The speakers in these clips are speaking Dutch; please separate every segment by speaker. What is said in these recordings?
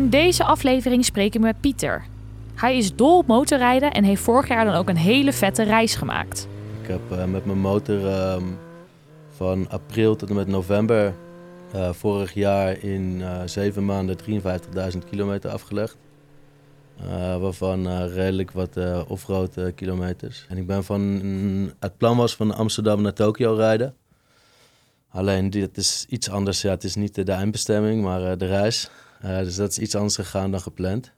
Speaker 1: In deze aflevering spreken we met Pieter. Hij is dol op motorrijden en heeft vorig jaar dan ook een hele vette reis gemaakt.
Speaker 2: Ik heb uh, met mijn motor um, van april tot en met november uh, vorig jaar in uh, zeven maanden 53.000 kilometer afgelegd. waarvan redelijk wat offroad kilometers. En ik ben van, het plan was van Amsterdam naar Tokio rijden. Alleen dit is iets anders. Ja, het is niet de eindbestemming, maar de reis. Uh, dus dat is iets anders gegaan dan gepland.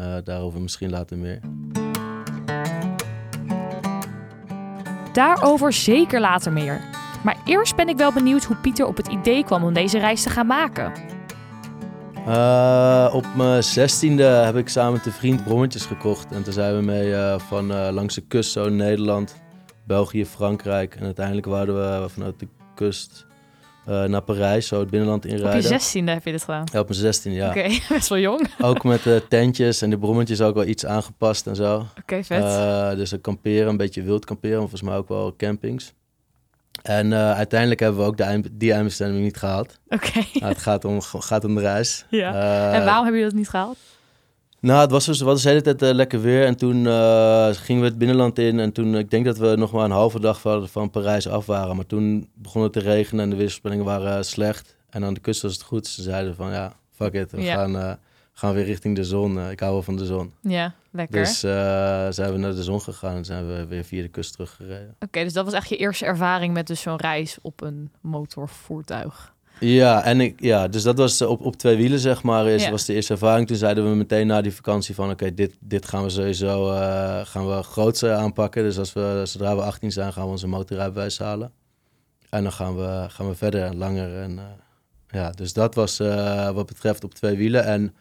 Speaker 2: Uh, daarover misschien later meer.
Speaker 1: Daarover zeker later meer. Maar eerst ben ik wel benieuwd hoe Pieter op het idee kwam om deze reis te gaan maken.
Speaker 2: Uh, op mijn zestiende heb ik samen met een vriend brommetjes gekocht. En toen zijn we mee van langs de kust zo Nederland, België, Frankrijk. En uiteindelijk waren we vanuit de kust uh, naar Parijs, zo het binnenland inrijden.
Speaker 1: Op je zestiende heb je dit gedaan?
Speaker 2: Ja, op mijn zestiende, ja.
Speaker 1: Oké, best wel jong.
Speaker 2: ook met de tentjes en de brommetjes ook wel iets aangepast en zo.
Speaker 1: Oké, vet. Uh,
Speaker 2: dus een kamperen, een beetje wild kamperen, volgens mij ook wel campings. En uh, uiteindelijk hebben we ook de eind, die eindbestemming niet gehaald.
Speaker 1: Oké.
Speaker 2: Nou, het gaat om, gaat om de reis.
Speaker 1: Ja. en waarom hebben jullie dat niet gehaald?
Speaker 2: Nou, het was dus, was de hele tijd uh, lekker weer. En toen uh, gingen we het binnenland in. En toen, ik denk dat we nog maar een halve dag van, van Parijs af waren. Maar toen begon het te regenen en de weersvoorspellingen waren uh, slecht. En aan de kust was het goed. Ze zeiden van, ja, fuck it. We ja. gaan, gaan weer richting de zon. ik hou wel van de zon.
Speaker 1: Ja, lekker.
Speaker 2: Dus zijn we naar de zon gegaan en zijn we weer via de kust teruggereden.
Speaker 1: Oké, okay, dus dat was echt je eerste ervaring met dus zo'n reis op een motorvoertuig.
Speaker 2: Ja, en ik, ja, dus dat was op, op twee wielen, zeg maar, is, was de eerste ervaring. Toen zeiden we meteen na die vakantie van, oké, dit, dit gaan we sowieso uh, gaan we groots aanpakken. Dus als we, zodra we 18 zijn, gaan we onze motorrijbewijs halen. En dan gaan we, gaan we verder en langer. En, uh, ja, dus dat was uh, wat betreft op twee wielen. En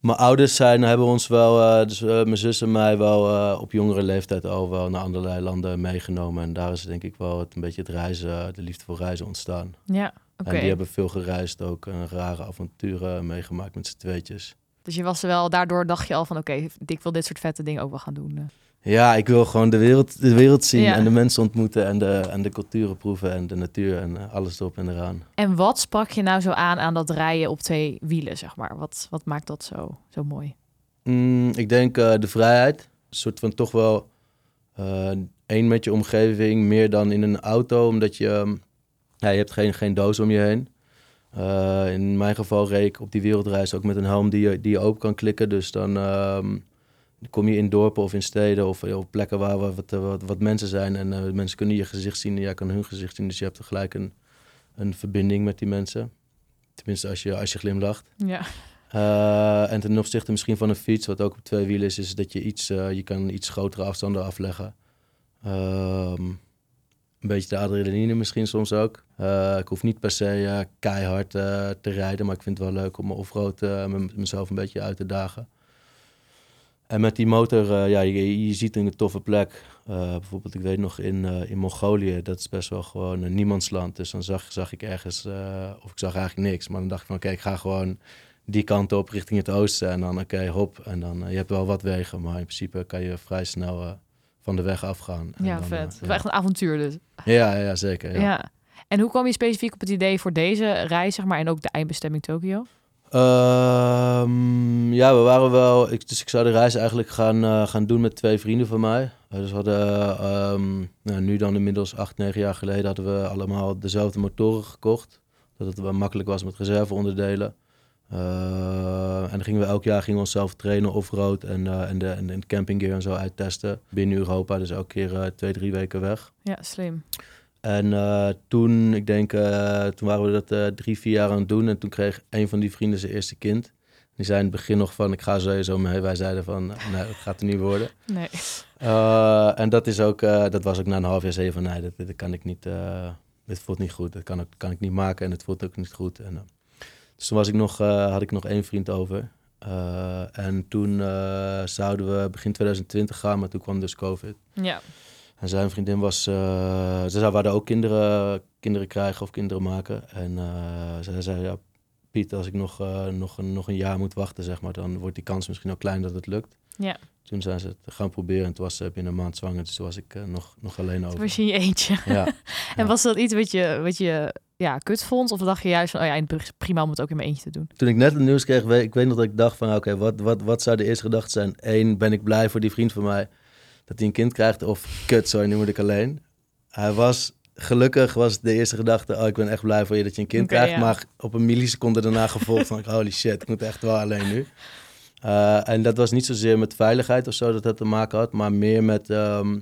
Speaker 2: mijn ouders zijn, hebben ons wel, dus mijn zus en mij wel op jongere leeftijd al wel naar allerlei landen meegenomen. En daar is denk ik wel het, een beetje het reizen, de liefde voor reizen ontstaan.
Speaker 1: Ja. Okay.
Speaker 2: En die hebben veel gereisd, ook een rare avonturen meegemaakt met z'n tweetjes.
Speaker 1: Dus je was er wel, daardoor dacht je al van oké, okay, ik wil dit soort vette dingen ook wel gaan doen.
Speaker 2: Ja, ik wil gewoon de wereld, de wereld zien ja. en de mensen ontmoeten en de, en de culturen proeven en de natuur en alles erop en eraan.
Speaker 1: En wat sprak je nou zo aan aan dat rijden op twee wielen, zeg maar? Wat, wat maakt dat zo, zo mooi?
Speaker 2: Mm, ik denk uh, de vrijheid. Een soort van toch wel uh, één met je omgeving, meer dan in een auto, omdat je... Um, ja, je hebt geen, geen doos om je heen. Uh, in mijn geval reed ik op die wereldreis ook met een helm die je, die je open kan klikken. Dus dan um, kom je in dorpen of in steden of op plekken waar wat, wat, wat mensen zijn. En uh, mensen kunnen je gezicht zien en jij kan hun gezicht zien. Dus je hebt gelijk een, een verbinding met die mensen. Tenminste, als je, als je glimlacht.
Speaker 1: Ja.
Speaker 2: Uh, en ten opzichte misschien van een fiets, wat ook op twee wielen is, is dat je iets, je kan iets grotere afstanden afleggen. Um, een beetje de adrenaline misschien soms ook. Uh, ik hoef niet per se uh, keihard uh, te rijden, maar ik vind het wel leuk om me offroad mezelf een beetje uit te dagen. En met die motor, ja, je, je, ziet een toffe plek. bijvoorbeeld, ik weet nog in, in Mongolië, dat is best wel gewoon een niemandsland. Dus dan zag, zag ik ergens, of ik zag eigenlijk niks. Maar dan dacht ik van, oké, ik ga gewoon die kant op richting het oosten. En dan, oké, hop. En dan, je hebt wel wat wegen, maar in principe kan je vrij snel van de weg afgaan.
Speaker 1: En ja,
Speaker 2: dan,
Speaker 1: vet. Uh, ja. Echt een avontuur dus.
Speaker 2: Ja, ja zeker. Ja.
Speaker 1: ja. En hoe kwam je specifiek op het idee voor deze reis, zeg maar, en ook de eindbestemming Tokio?
Speaker 2: Um, ja, we waren wel. Ik, dus ik zou de reis eigenlijk gaan, uh, gaan doen met twee vrienden van mij. Uh, dus we hadden um, nou, nu dan inmiddels acht, negen jaar geleden hadden we allemaal dezelfde motoren gekocht. Dat het wel makkelijk was met reserveonderdelen. Uh, en dan gingen we elk jaar gingen we onszelf trainen off-road en, uh, en, de, en de campinggear en zo uittesten binnen Europa. Dus elke keer uh, twee, drie weken weg.
Speaker 1: Ja, slim.
Speaker 2: En toen, ik denk, toen waren we dat drie, vier jaar aan het doen. En toen kreeg een van die vrienden zijn eerste kind. Die zei in het begin nog van, ik ga sowieso mee. Wij zeiden van, nee, dat gaat er niet worden.
Speaker 1: Nee.
Speaker 2: en dat, is ook, dat was ook na een half jaar zeven van, nee, dat, kan ik niet, dit voelt niet goed. Dat kan, kan ik niet maken en het voelt ook niet goed. En, Dus toen was ik nog, eh, had ik nog één vriend over. Eh, en toen eh, zouden we begin 2020 gaan, maar toen kwam dus COVID.
Speaker 1: Ja.
Speaker 2: En zijn vriendin was, ze zou ook kinderen, kinderen krijgen of kinderen maken. En zij zei, ja, Piet, als ik nog, uh, nog, een, nog een jaar moet wachten, zeg maar, dan wordt die kans misschien ook klein dat het lukt.
Speaker 1: Ja.
Speaker 2: Toen zijn ze het gaan proberen en toen was ze binnen een maand zwanger. Dus toen was ik uh, nog, nog alleen over.
Speaker 1: Toen was je in je eentje.
Speaker 2: Ja.
Speaker 1: en
Speaker 2: ja.
Speaker 1: was dat iets wat je, wat je ja, kut vond? Of dacht je juist van, oh ja, in het prima om het ook in mijn eentje te doen?
Speaker 2: Toen ik net het nieuws kreeg, ik weet nog dat ik dacht van, oké, okay, wat, wat, wat zou de eerste gedachte zijn? Eén, ben ik blij voor die vriend van mij dat hij een kind krijgt? Of kut, sorry, nu moet ik alleen. Hij was, gelukkig was de eerste gedachte, oh, ik ben echt blij voor je dat je een kind krijgt.
Speaker 1: ja.
Speaker 2: Maar op een milliseconde daarna gevolgd van, holy shit, ik moet echt wel alleen nu. Uh, en dat was niet zozeer met veiligheid of zo dat dat te maken had, maar meer met ehm,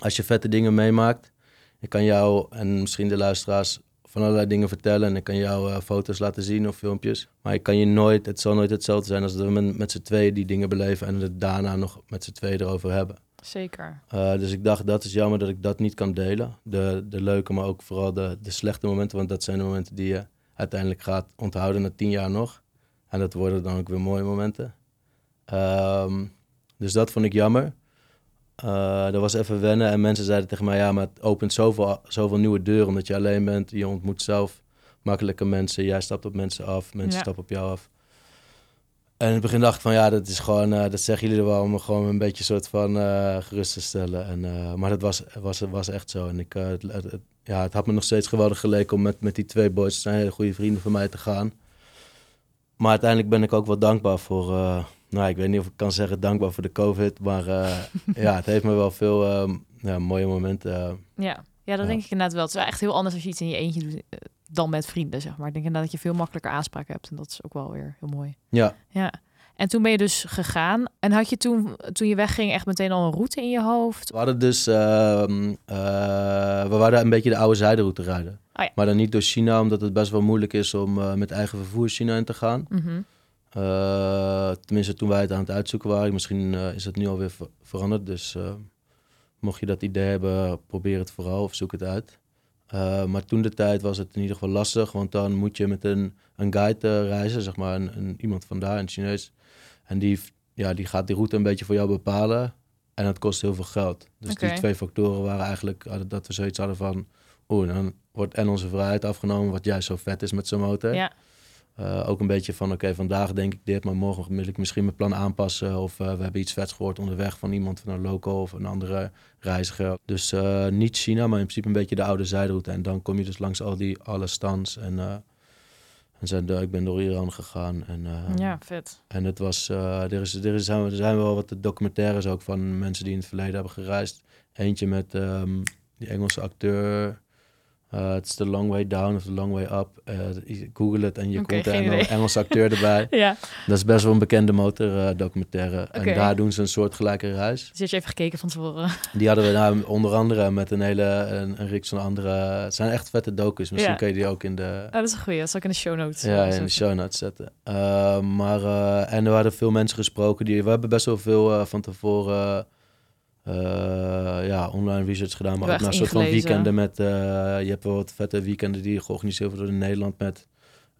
Speaker 2: als je vette dingen meemaakt. Ik kan jou en misschien de luisteraars van allerlei dingen vertellen en ik kan jou uh, foto's laten zien of filmpjes. Maar ik kan je nooit, het zal nooit hetzelfde zijn als dat we met, met z'n tweeën die dingen beleven en het daarna nog met z'n tweeën erover hebben.
Speaker 1: Zeker.
Speaker 2: Uh, dus ik dacht, dat is jammer dat ik dat niet kan delen. De, de leuke, maar ook vooral de, de slechte momenten. Want dat zijn de momenten die je uiteindelijk gaat onthouden na tien jaar nog. En dat worden dan ook weer mooie momenten. Um, dus dat vond ik jammer. Uh, dat was even wennen en mensen zeiden tegen mij... ja, maar het opent zoveel, zoveel nieuwe deuren omdat je alleen bent. Je ontmoet zelf makkelijke mensen. Jij stapt op mensen af, mensen
Speaker 1: Ja.
Speaker 2: stappen op jou af. En in het begin dacht ik van ja, dat is gewoon, uh, dat zeggen jullie er wel om me gewoon een beetje soort van uh, gerust te stellen. En, maar dat was, was, was echt zo. En ik, het, het, het, ja, het had me nog steeds geweldig geleken om met, met die twee boys, zijn hele goede vrienden van mij, te gaan. Maar uiteindelijk ben ik ook wel dankbaar voor, nou ik weet niet of ik kan zeggen dankbaar voor de COVID, maar ja, het heeft me wel veel ja, mooie momenten.
Speaker 1: ja. ja, dat
Speaker 2: Ja.
Speaker 1: denk ik inderdaad wel. Het is wel echt heel anders als je iets in je eentje doet eh, dan met vrienden, zeg maar. Ik denk inderdaad dat je veel makkelijker aanspraak hebt. En dat is ook wel weer heel mooi.
Speaker 2: Ja,
Speaker 1: Ja. En toen ben je dus gegaan. En had je toen, toen je wegging, echt meteen al een route in je hoofd?
Speaker 2: we hadden dus, ehm, eh, we waren een beetje de oude zijderoute rijden.
Speaker 1: Oh ja.
Speaker 2: Maar dan niet door China, omdat het best wel moeilijk is om eh, met eigen vervoer China in te gaan.
Speaker 1: Mhm.
Speaker 2: Uh, tenminste, toen wij het aan het uitzoeken waren. Misschien uh, is het nu alweer ver veranderd. Dus uh, mocht je dat idee hebben, probeer het vooral of zoek het uit. Maar toen de tijd was het in ieder geval lastig. Want dan moet je met een, een guide reizen, zeg maar. Een, een, iemand vandaar, een Chinees. En die, ja, die gaat die route een beetje voor jou bepalen. En dat kost heel veel geld. Dus die twee factoren waren eigenlijk dat we zoiets hadden van... Oeh, dan wordt en onze vrijheid afgenomen, wat juist zo vet is met zo'n motor.
Speaker 1: Ja.
Speaker 2: Uh, ook een beetje van, oké, vandaag denk ik dit, maar morgen wil ik misschien mijn plan aanpassen. Of uh, we hebben iets vets gehoord onderweg van iemand van een local of een andere reiziger. Dus uh, niet China, maar in principe een beetje de oude zijderoute. En dan kom je dus langs al die alle stands. En, en zijn, ik ben door Iran gegaan. En,
Speaker 1: ja, vet.
Speaker 2: En het was, er, is, er, is, er zijn wel wat documentaires ook van mensen die in het verleden hebben gereisd. Eentje met um, die Engelse acteur... Het is The Long Way Down of The Long Way Up. Uh, Google het en je komt er een. Engelse acteur erbij.
Speaker 1: Ja.
Speaker 2: Dat is best wel een bekende motordocumentaire.
Speaker 1: Oké.
Speaker 2: En daar doen ze een soortgelijke reis.
Speaker 1: Dus had je even gekeken van tevoren.
Speaker 2: Die hadden we nou, onder andere met een hele een, een reeks van andere. Het zijn echt vette docus. Misschien
Speaker 1: Ja.
Speaker 2: kun je die ook in de,
Speaker 1: Ah, dat is een goeie. Dat zal ik in de show notes
Speaker 2: ja,
Speaker 1: eh,
Speaker 2: in de show notes zetten. Maar, en er hadden veel mensen gesproken. Die, we hebben best wel veel van tevoren ja, online research gedaan. Maar ook naar soort van weekenden met... uh, je hebt wel wat vette weekenden die georganiseerd worden in Nederland met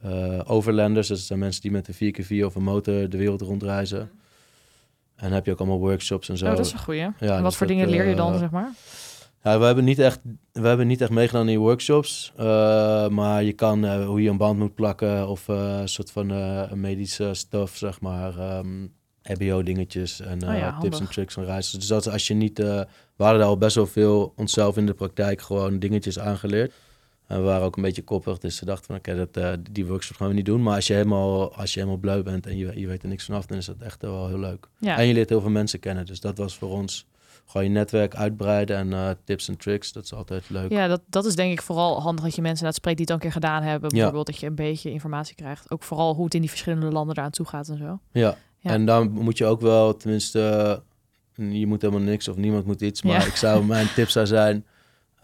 Speaker 2: uh, overlanders. Dus dat zijn mensen die met een 4x4 of een motor de wereld rondreizen. En dan heb je ook allemaal workshops en zo.
Speaker 1: Oh, dat is een goeie. en wat
Speaker 2: dus
Speaker 1: voor
Speaker 2: dat,
Speaker 1: dingen leer je dan,
Speaker 2: eh,
Speaker 1: zeg maar?
Speaker 2: Ja, we hebben niet echt, we hebben niet echt meegedaan in workshops. uh, maar je kan uh, hoe je een band moet plakken of uh, een soort van medische stuff, zeg maar. Um, HBO-dingetjes en
Speaker 1: Oh ja,
Speaker 2: uh, tips en tricks van reizen. Dus dat als je niet... Uh, we hadden daar al best wel veel onszelf in de praktijk gewoon dingetjes aangeleerd. En we waren ook een beetje koppig, dus ze dachten van oké, dat uh, die workshops gaan we niet doen. Maar als je helemaal, als je helemaal bleu bent en je, je weet er niks vanaf, dan is dat echt wel heel leuk.
Speaker 1: Ja.
Speaker 2: En je leert heel veel mensen kennen, dus dat was voor ons gewoon je netwerk uitbreiden en uh, tips en tricks. Dat is altijd leuk.
Speaker 1: Ja, dat, dat is denk ik vooral handig dat je mensen laat spreken die het al een keer gedaan hebben.
Speaker 2: Ja.
Speaker 1: Bijvoorbeeld dat je een beetje informatie krijgt. Ook vooral hoe het in die verschillende landen eraan toe gaat en zo.
Speaker 2: Ja.
Speaker 1: Ja.
Speaker 2: en dan moet je ook wel, tenminste, je moet helemaal niks of niemand moet iets. Maar
Speaker 1: Ja.
Speaker 2: ik zou, mijn tip zou zijn,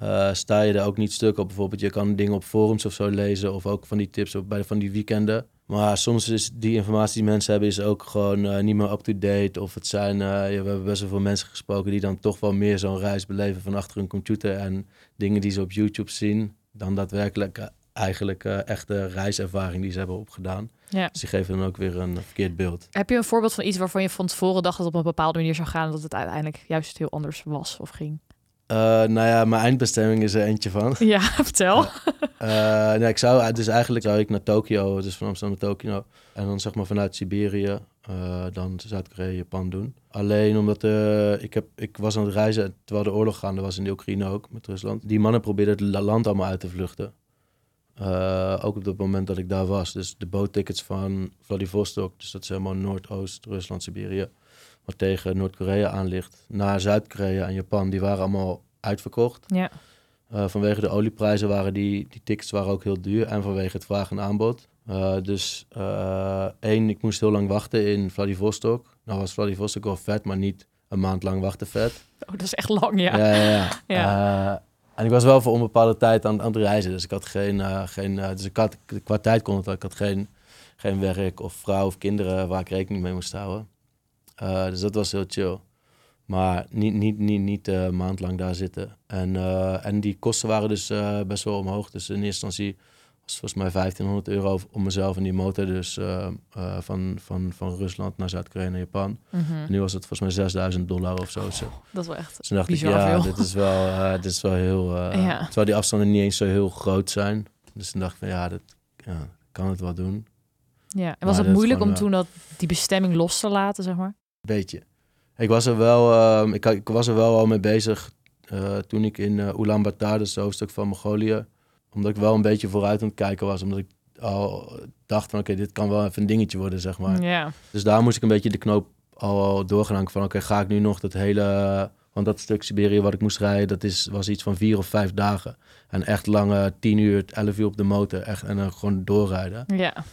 Speaker 2: uh, sta je er ook niet stuk op. Bijvoorbeeld, je kan dingen op forums of zo lezen of ook van die tips op, bij van die weekenden. Maar soms is die informatie die mensen hebben is ook gewoon uh, niet meer up-to-date. Of het zijn, uh, ja, we hebben best wel veel mensen gesproken die dan toch wel meer zo'n reis beleven van achter hun computer. En dingen die ze op YouTube zien, dan daadwerkelijk eigenlijk eh, echte reiservaring die ze hebben opgedaan.
Speaker 1: Ja.
Speaker 2: Dus die geven dan ook weer een verkeerd beeld.
Speaker 1: Heb je een voorbeeld van iets waarvan je van tevoren dacht dat het op een bepaalde manier zou gaan, dat het uiteindelijk juist heel anders was of ging?
Speaker 2: Eh, nou ja, mijn eindbestemming is er eentje van.
Speaker 1: Ja, vertel.
Speaker 2: Eh, nee, ik zou, dus eigenlijk zou ik naar Tokio, dus van Amsterdam naar Tokio. En dan zeg maar vanuit Siberië, eh, dan Zuid-Korea, Japan doen. Alleen omdat ik, heb, ik was aan het reizen terwijl de oorlog gaande was in de Oekraïne ook, met Rusland. Die mannen probeerden het land allemaal uit te vluchten. Eh, ook op het moment dat ik daar was. Dus de boottickets van Vladivostok, dus dat is helemaal Noordoost, Rusland, Siberië, wat tegen Noord-Korea aan ligt, naar Zuid-Korea en Japan, die waren allemaal uitverkocht.
Speaker 1: Ja.
Speaker 2: Uh, vanwege de olieprijzen waren die, die tickets waren ook heel duur en vanwege het vraag en aanbod. Uh, dus één, ik moest heel lang wachten in Vladivostok. Nou was Vladivostok wel vet, maar niet een maand lang wachten vet.
Speaker 1: Oh, dat is echt lang, ja.
Speaker 2: Ja, ja, ja.
Speaker 1: Ja.
Speaker 2: En ik was wel voor onbepaalde tijd aan, aan het reizen, dus ik had geen, geen dus ik had, qua tijd kon het, ik had geen, geen werk of vrouw of kinderen waar ik rekening mee moest houden. dus dat was heel chill. Maar niet, niet, niet, niet daar zitten. En, en die kosten waren dus best wel omhoog. Dus in eerste instantie was volgens mij 1500 euro om mezelf en die motor. Dus van, van, van Rusland naar Zuid-Korea naar Japan.
Speaker 1: Mm -hmm.
Speaker 2: En nu was het volgens mij 6000 dollar of zo. zo.
Speaker 1: Dat is wel echt
Speaker 2: Dus dacht ik, ja,
Speaker 1: veel.
Speaker 2: dit is wel, dit is wel heel...
Speaker 1: Ja.
Speaker 2: Terwijl die afstanden niet eens zo heel groot zijn. Dus toen dacht ik van, ja, dat ja, kan het wel doen.
Speaker 1: Ja, en
Speaker 2: Maar
Speaker 1: was het moeilijk om toen dat, die bestemming los te laten, zeg maar?
Speaker 2: Beetje. Ik was er wel, uh, ik, ik, was er wel al mee bezig toen ik in Ulaanbaatar, dus het hoofdstuk van Mongolië, omdat ik wel een beetje vooruit aan het kijken was, omdat ik al dacht van oké, okay, dit kan wel even een dingetje worden, zeg maar.
Speaker 1: Ja.
Speaker 2: Dus daar moest ik een beetje de knoop al doorgaan van oké, okay, ga ik nu nog dat hele, want dat stuk Siberië wat ik moest rijden, dat is, was iets van vier of vijf dagen. En echt lange tien uur, elf uur op de motor, echt, en dan gewoon doorrijden.
Speaker 1: Ja.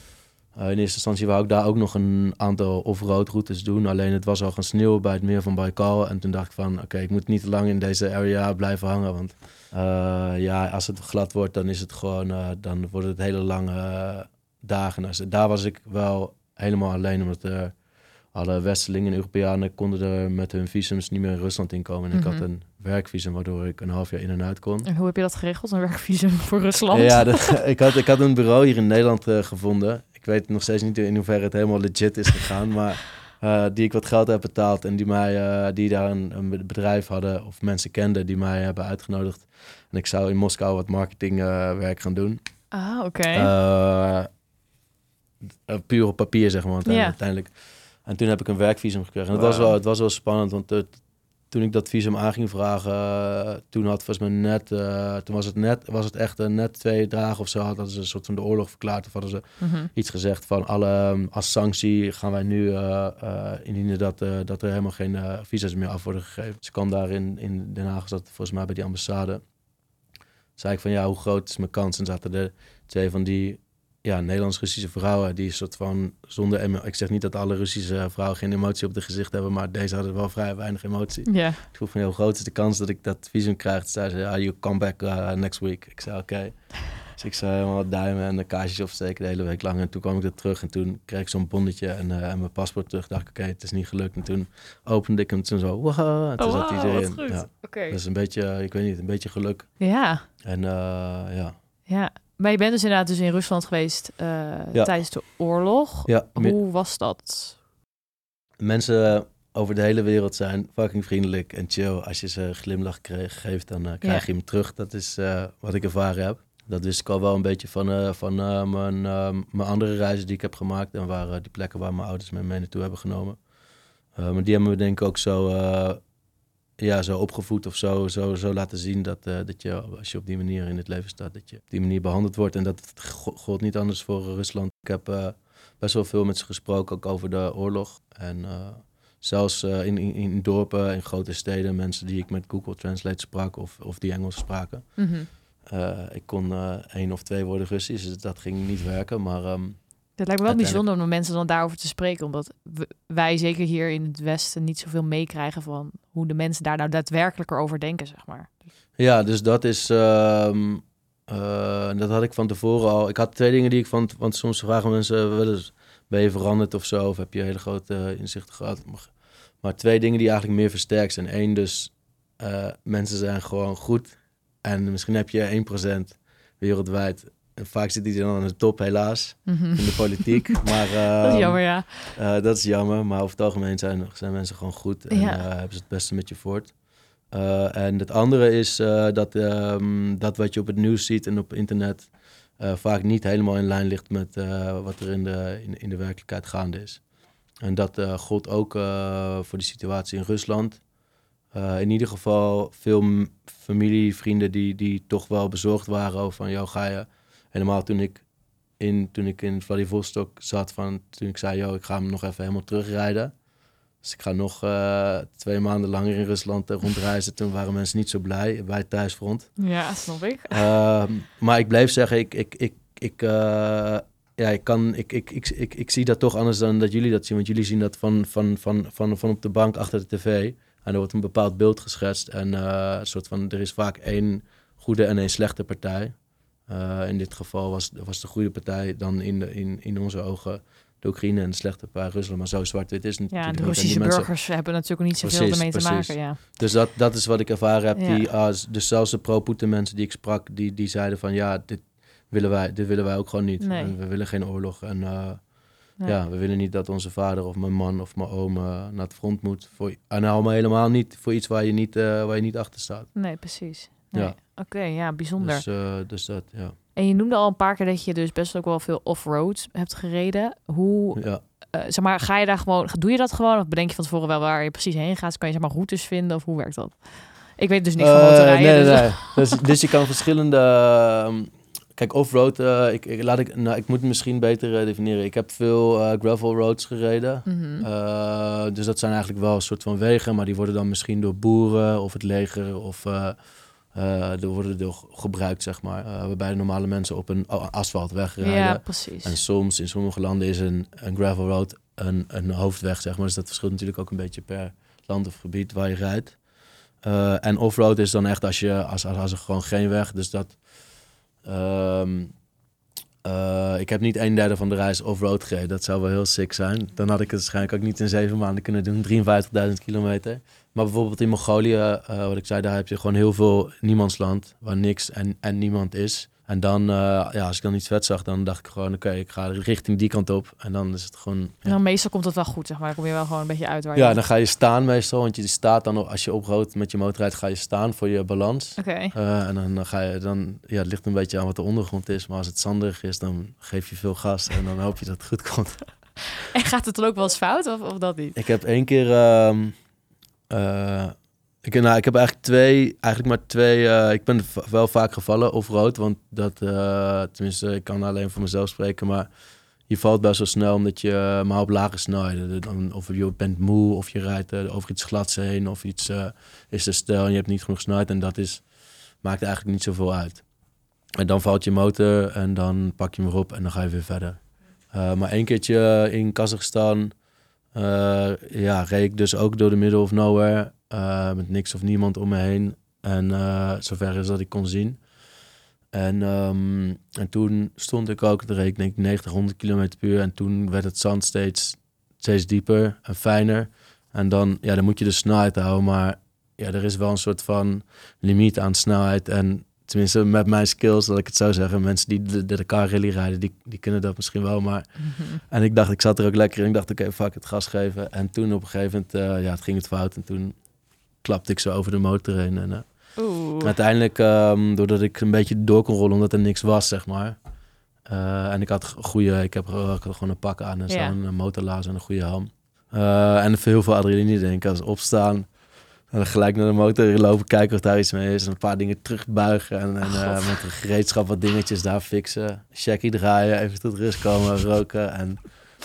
Speaker 2: Uh, in eerste instantie wou ik daar ook nog een aantal off-road routes doen. Alleen het was al gaan sneeuwen bij het meer van Baikal. En toen dacht ik van, oké, okay, ik moet niet te lang in deze area blijven hangen. Want uh, ja, als het glad wordt, dan is het gewoon, uh, dan wordt het hele lange dagen. Dus daar was ik wel helemaal alleen, omdat er alle Westelingen en Europeanen konden er met hun visums niet meer in Rusland inkomen. En
Speaker 1: Mhm.
Speaker 2: ik had een werkvisum, waardoor ik een half jaar in en uit kon.
Speaker 1: En hoe heb je dat geregeld, een werkvisum voor Rusland?
Speaker 2: Ja, dat, ik, had, ik had een bureau hier in Nederland uh, gevonden. Ik weet nog steeds niet in hoeverre het helemaal legit is gegaan, maar uh, die ik wat geld heb betaald en die, mij, uh, die daar een, een, bedrijf hadden of mensen kenden die mij hebben uitgenodigd. En ik zou in Moskou wat marketingwerk gaan doen.
Speaker 1: Ah, oké.
Speaker 2: Uh, puur op papier, zeg maar. Uiteindelijk. En toen heb ik een werkvisum gekregen. En het, was wel, het was wel spannend, want het, toen ik dat visum aan ging vragen, toen had volgens mij net, uh, toen was het net, was het echt uh, net twee dagen of zo, hadden ze een soort van de oorlog verklaard of hadden ze
Speaker 1: Mhm.
Speaker 2: iets gezegd van alle, um, als sanctie gaan wij nu uh, uh, indienen dat, dat er helemaal geen visa's meer af worden gegeven. Dus ik kwam daar in, in Den Haag, zat volgens mij bij die ambassade. Zei ik van ja, hoe groot is mijn kans? En zaten er twee van die ja, Nederlands-Russische vrouwen die soort van zonder ik zeg niet dat alle Russische vrouwen geen emotie op de gezicht hebben, maar deze hadden wel vrij weinig emotie.
Speaker 1: Ja.
Speaker 2: Ik vroeg van, hoe groot is de kans dat ik dat visum krijg? Zei ze, ja, you come back uh, next week. Ik zei, oké. Dus ik zei helemaal duimen en de kaarsjes opsteken de hele week lang. En toen kwam ik er terug en toen kreeg ik zo'n bonnetje en, uh, en mijn paspoort terug. dacht ik, oké, het is niet gelukt. En toen opende ik hem toen zo, wow, en toen
Speaker 1: Oh,
Speaker 2: zat hij erin. Ja.
Speaker 1: Oké.
Speaker 2: Dus een beetje, ik weet niet, een beetje geluk.
Speaker 1: Ja.
Speaker 2: En uh, ja.
Speaker 1: Ja. Maar je bent dus inderdaad dus in Rusland geweest uh,
Speaker 2: Ja.
Speaker 1: tijdens de oorlog.
Speaker 2: ja
Speaker 1: Hoe was dat?
Speaker 2: mensen over de hele wereld zijn fucking vriendelijk en chill. Als je ze een glimlach kreeg, geeft, dan uh, krijg
Speaker 1: Ja.
Speaker 2: je hem terug. Dat is uh, wat ik ervaren heb. Dat wist ik al wel een beetje van, van mijn, mijn andere reizen die ik heb gemaakt. En waar, die plekken waar mijn ouders me mee naartoe hebben genomen. Maar die hebben me denk ik ook zo, ja, zo opgevoed of zo, zo, zo laten zien dat, uh, dat je, als je op die manier in het leven staat, dat je op die manier behandeld wordt. En dat gold niet anders voor Rusland. Ik heb uh, best wel veel met ze gesproken, ook over de oorlog. En uh, zelfs in, in, in dorpen, in grote steden, mensen die ik met Google Translate sprak of, of die Engels spraken.
Speaker 1: Mhm.
Speaker 2: Ik kon één of twee woorden Russisch, dus dat ging niet werken. Maar um,
Speaker 1: Het lijkt me wel bijzonder om met mensen dan daarover te spreken. Omdat wij zeker hier in het Westen niet zoveel meekrijgen van hoe de mensen daar nou daadwerkelijk over denken, zeg maar.
Speaker 2: ja, dus dat is. Um, uh, dat had ik van tevoren al. Ik had twee dingen die ik van. Want soms vragen mensen wel eens: ben je veranderd of zo? Of heb je hele grote uh, inzichten gehad? Maar, maar twee dingen die eigenlijk meer versterkt zijn. Eén, dus uh, mensen zijn gewoon goed. En misschien heb je 1% wereldwijd vaak zit hij dan aan de top, helaas,
Speaker 1: Mhm.
Speaker 2: in de politiek. maar,
Speaker 1: Dat is
Speaker 2: ehm,
Speaker 1: jammer, ja.
Speaker 2: eh, dat is jammer, maar over het algemeen zijn, zijn mensen gewoon goed en
Speaker 1: Ja.
Speaker 2: eh, hebben ze het beste met je voort. Eh, en het andere is dat, ehm, dat wat je op het nieuws ziet en op internet vaak niet helemaal in lijn ligt met wat er in de, in, in de werkelijkheid gaande is. En dat gold ook voor de situatie in Rusland. In ieder geval veel familie, vrienden die, die toch wel bezorgd waren over van, joh, ga je... Helemaal toen ik in, toen ik in Vladivostok zat, van, toen ik zei, joh, ik ga hem nog even helemaal terugrijden. Dus ik ga nog eh, twee maanden langer in Rusland eh, rondreizen. Toen waren mensen niet zo blij bij het thuisfront.
Speaker 1: Ja, snap ik.
Speaker 2: Ehm, maar ik bleef zeggen, ik, ik, ik, ik, eh, ja, ik, kan, ik, ik, ik, ik, ik zie dat toch anders dan dat jullie dat zien. Want jullie zien dat van, van, van, van, van op de bank achter de tv. En er wordt een bepaald beeld geschetst. En een soort van, er is vaak één goede en één slechte partij. Eh, in dit geval was, was de goede partij dan in, de, in, in onze ogen de Oekraïne en de slechte partij Rusland. Maar zo zwart-wit is het
Speaker 1: Ja,
Speaker 2: natuurlijk
Speaker 1: de Russische
Speaker 2: mensen-
Speaker 1: burgers hebben natuurlijk ook niet zoveel ermee te maken. Ja.
Speaker 2: dus dat, dat is wat ik ervaren heb.
Speaker 1: Ja.
Speaker 2: Die, ah, dus zelfs de pro-Poetin mensen die ik sprak, die, die zeiden van ja, dit willen wij, dit willen wij ook gewoon niet.
Speaker 1: Nee.
Speaker 2: En we willen geen oorlog. En eh, ja, we willen niet dat onze vader of mijn man of mijn oom eh, naar het front moet. Voor, en nou maar helemaal niet voor iets waar je niet, waar je niet achter staat.
Speaker 1: Nee, precies. Nee.
Speaker 2: Ja.
Speaker 1: Oké, ja, bijzonder.
Speaker 2: Dus, eh, dus dat, ja.
Speaker 1: En je noemde al een paar keer dat je dus best ook wel veel off-road hebt gereden. Hoe,
Speaker 2: ja.
Speaker 1: eh, zeg maar, ga je daar gewoon, doe je dat gewoon? Of bedenk je van tevoren wel waar je precies heen gaat? Kan je zeg maar routes vinden of hoe werkt dat? Ik weet dus niks van
Speaker 2: Eh,
Speaker 1: motorrijden.
Speaker 2: nee,
Speaker 1: dus,
Speaker 2: nee, nee. dus, dus je kan verschillende... ehm, kijk, off-road, ik, ik, laat ik, nou, ik moet het misschien beter definiëren. Ik heb veel gravel roads gereden.
Speaker 1: Mhm.
Speaker 2: Dus dat zijn eigenlijk wel een soort van wegen, maar die worden dan misschien door boeren of het leger of eh, er worden door gebruikt, zeg maar. eh, waarbij de normale mensen op een a- asfaltweg rijden.
Speaker 1: ja, precies.
Speaker 2: En soms, in sommige landen, is een, een gravel road een, een hoofdweg, zeg maar. Dus dat verschilt natuurlijk ook een beetje per land of gebied waar je rijdt. Eh, en offroad is dan echt als, je, als, als er gewoon geen weg. Dus dat... ehm, eh, ik heb niet een derde van de reis offroad gereden. Dat zou wel heel sick zijn. Dan had ik het waarschijnlijk ook niet in zeven maanden kunnen doen. 53.000 kilometer. Maar bijvoorbeeld in Mongolië, eh, wat ik zei, daar heb je gewoon heel veel niemandsland. Waar niks en, en niemand is. En dan, eh, ja, als ik dan iets vet zag, dan dacht ik gewoon, oké, ik ga richting die kant op. En dan is het gewoon... Ja,
Speaker 1: dan meestal komt het wel goed, zeg maar. Dan kom je wel gewoon een beetje uit waar je...
Speaker 2: ja dan ga je staan meestal. Want je staat dan, als je oprood met je motor rijdt, ga je staan voor je balans.
Speaker 1: Oké.
Speaker 2: Eh, en dan ga je dan, ja, het ligt een beetje aan wat de ondergrond is. Maar als het zanderig is, dan geef je veel gas en dan hoop je dat het goed komt.
Speaker 1: En gaat het dan ook wel eens fout of, of dat niet?
Speaker 2: Ik heb één keer, ehm, eh, ik, nou, ik heb eigenlijk twee, eigenlijk maar twee. eh, ik ben wel vaak gevallen of rood, want dat, eh, tenminste, ik kan alleen voor mezelf spreken, maar je valt best wel snel omdat je eh, maar op lage dan, of je bent moe of je rijdt over iets glads heen of iets is te stijl en je hebt niet genoeg snelheid en dat is maakt eigenlijk niet zoveel uit. En dan valt je motor en dan pak je hem erop en dan ga je weer verder. Maar één keertje in Kazachstan, eh, ja, reed ik dus ook door de middle of nowhere. Eh, met niks of niemand om me heen. En eh, zover is dat ik kon zien. En, ehm, en toen stond ik ook, daar reed ik denk ik 90, 100 km per uur. En toen werd het zand steeds, steeds dieper en fijner. En dan, ja, dan moet je de snelheid houden. Maar ja, er is wel een soort van limiet aan snelheid. En tenminste met mijn skills, dat ik het zo zeggen. Mensen die de, de Dakar rally rijden, die, die kunnen dat misschien wel. Maar en ik dacht, ik zat er ook lekker in. Ik dacht, oké, fuck het gas geven. En toen op een gegeven moment, eh, ja, het ging het fout. En toen klapte ik zo over de motor heen. En eh,
Speaker 1: Oeh.
Speaker 2: uiteindelijk, ehm, doordat ik een beetje door kon rollen, omdat er niks was, zeg maar. Eh, en ik had goede, ik heb eh, ik had gewoon een pak aan en zo,
Speaker 1: Ja.
Speaker 2: een motorlaas en een goede helm. Eh, en heel veel adrenaline, denk ik. Als opstaan, en dan gelijk naar de motor lopen, kijken of daar iets mee is. En een paar dingen terugbuigen en, en
Speaker 1: God.
Speaker 2: met gereedschap wat dingetjes daar fixen. Checkie draaien, even tot rust komen, roken. En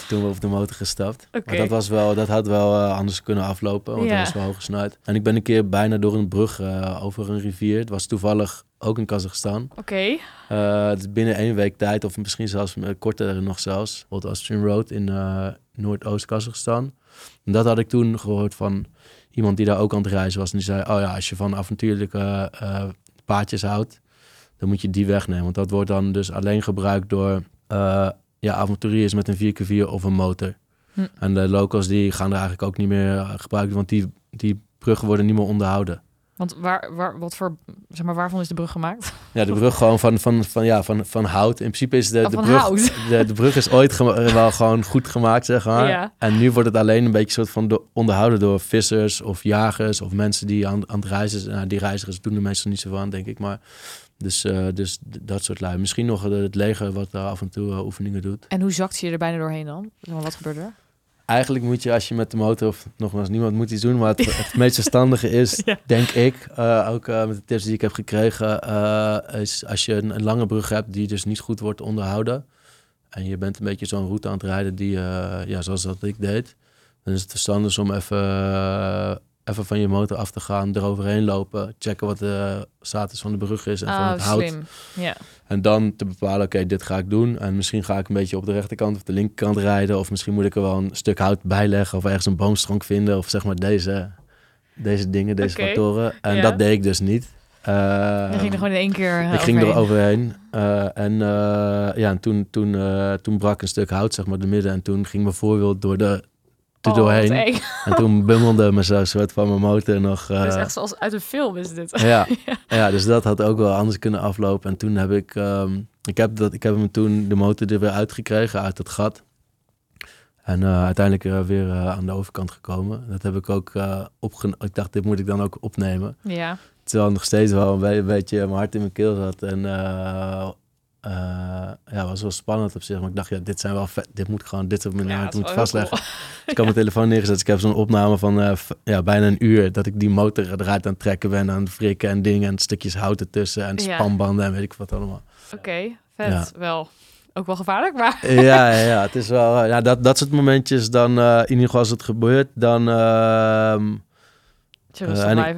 Speaker 2: toen we op de motor gestapt. Maar dat was wel, dat had wel eh, anders kunnen aflopen, want
Speaker 1: Ja.
Speaker 2: dat was wel hoge snelheid. En ik ben een keer bijna door een brug eh, over een rivier. Het was toevallig ook in Kazachstan.
Speaker 1: Oké.
Speaker 2: Eh, het binnen één week tijd, of misschien zelfs korter nog zelfs. Old Austrian Road in Noordoost-Kazachstan. En dat had ik toen gehoord van iemand die daar ook aan het reizen was. En die zei, oh ja, als je van avontuurlijke paadjes houdt, dan moet je die wegnemen. Want dat wordt dan dus alleen gebruikt door ja, avonturiers met een 4x4 of een motor.
Speaker 1: Hm.
Speaker 2: En de locals die gaan er eigenlijk ook niet meer eh, gebruiken, want die, die bruggen worden niet meer onderhouden.
Speaker 1: Want waar, waar, wat voor, zeg maar, waarvan is de brug gemaakt?
Speaker 2: Ja, de brug gewoon van, van, van, ja, van, van hout. In principe is de,
Speaker 1: Oh,
Speaker 2: de, brug, de, de brug is ooit gema- wel gewoon goed gemaakt, zeg maar.
Speaker 1: Ja.
Speaker 2: En nu wordt het alleen een beetje soort van onderhouden door vissers of jagers of mensen die aan, aan het reizen zijn. Nou, die reizigers doen er meestal niet zo van, denk ik. Maar dus, eh, dus dat soort lui. Misschien nog eh, het leger wat daar af en toe eh, oefeningen doet.
Speaker 1: En hoe zakt je er bijna doorheen dan? Wat gebeurt er?
Speaker 2: Eigenlijk moet je als je met de motor, of nogmaals, niemand moet iets doen, maar het, het meest verstandige is,
Speaker 1: Ja.
Speaker 2: denk ik, eh, ook eh, met de tips die ik heb gekregen, eh, is als je een, een lange brug hebt die dus niet goed wordt onderhouden en je bent een beetje zo'n route aan het rijden die, eh, ja, zoals dat ik deed, dan is het verstandig om even, eh, even van je motor af te gaan, eroverheen lopen, checken wat de status van de brug is en van
Speaker 1: Ah,
Speaker 2: het hout.
Speaker 1: Ja.
Speaker 2: En dan te bepalen, oké, dit ga ik doen. En misschien ga ik een beetje op de rechterkant of de linkerkant rijden. Of misschien moet ik er wel een stuk hout bij leggen. Of ergens een boomstronk vinden. Of zeg maar deze, deze dingen, deze
Speaker 1: Oké,
Speaker 2: factoren. En
Speaker 1: ja.
Speaker 2: dat deed ik dus niet. Uh,
Speaker 1: ging er gewoon in één keer eh,
Speaker 2: ik ging er
Speaker 1: overheen.
Speaker 2: Eh, en eh, ja, en toen, toen, eh, toen brak een stuk hout, zeg maar, de midden. En toen ging mijn voorwiel door de, er
Speaker 1: Oh,
Speaker 2: doorheen. En toen bummelde me zo soort van mijn motor nog...
Speaker 1: Dat is
Speaker 2: eh,
Speaker 1: echt zoals uit een film is dit.
Speaker 2: ja, ja, dus dat had ook wel anders kunnen aflopen. En toen heb ik, ehm, ik heb, dat, ik heb hem toen de motor er weer uitgekregen uit het gat. En eh, uiteindelijk weer eh, aan de overkant gekomen. Dat heb ik ook uh, opgenomen. Ik dacht, dit moet ik dan ook opnemen.
Speaker 1: Ja.
Speaker 2: Terwijl nog steeds wel een beetje mijn hart in mijn keel zat. En eh, ja, was wel spannend op zich. Maar ik dacht, ja, dit zijn wel vet. Dit moet gewoon, dit op mijn
Speaker 1: Ja,
Speaker 2: moet vastleggen. Dus ik had mijn telefoon neergezet. Dus ik heb zo'n opname van eh, ja, bijna een uur. Dat ik die motor eruit aan het trekken ben. Aan het frikken en dingen. En stukjes hout ertussen. En
Speaker 1: Ja.
Speaker 2: spanbanden en weet ik wat allemaal.
Speaker 1: Oké, vet.
Speaker 2: Ja.
Speaker 1: Wel. Ook wel gevaarlijk, maar...
Speaker 2: ja, ja, het is wel... eh, Ja, dat, dat soort momentjes dan... in ieder geval als het gebeurt, dan... Eh, ik-?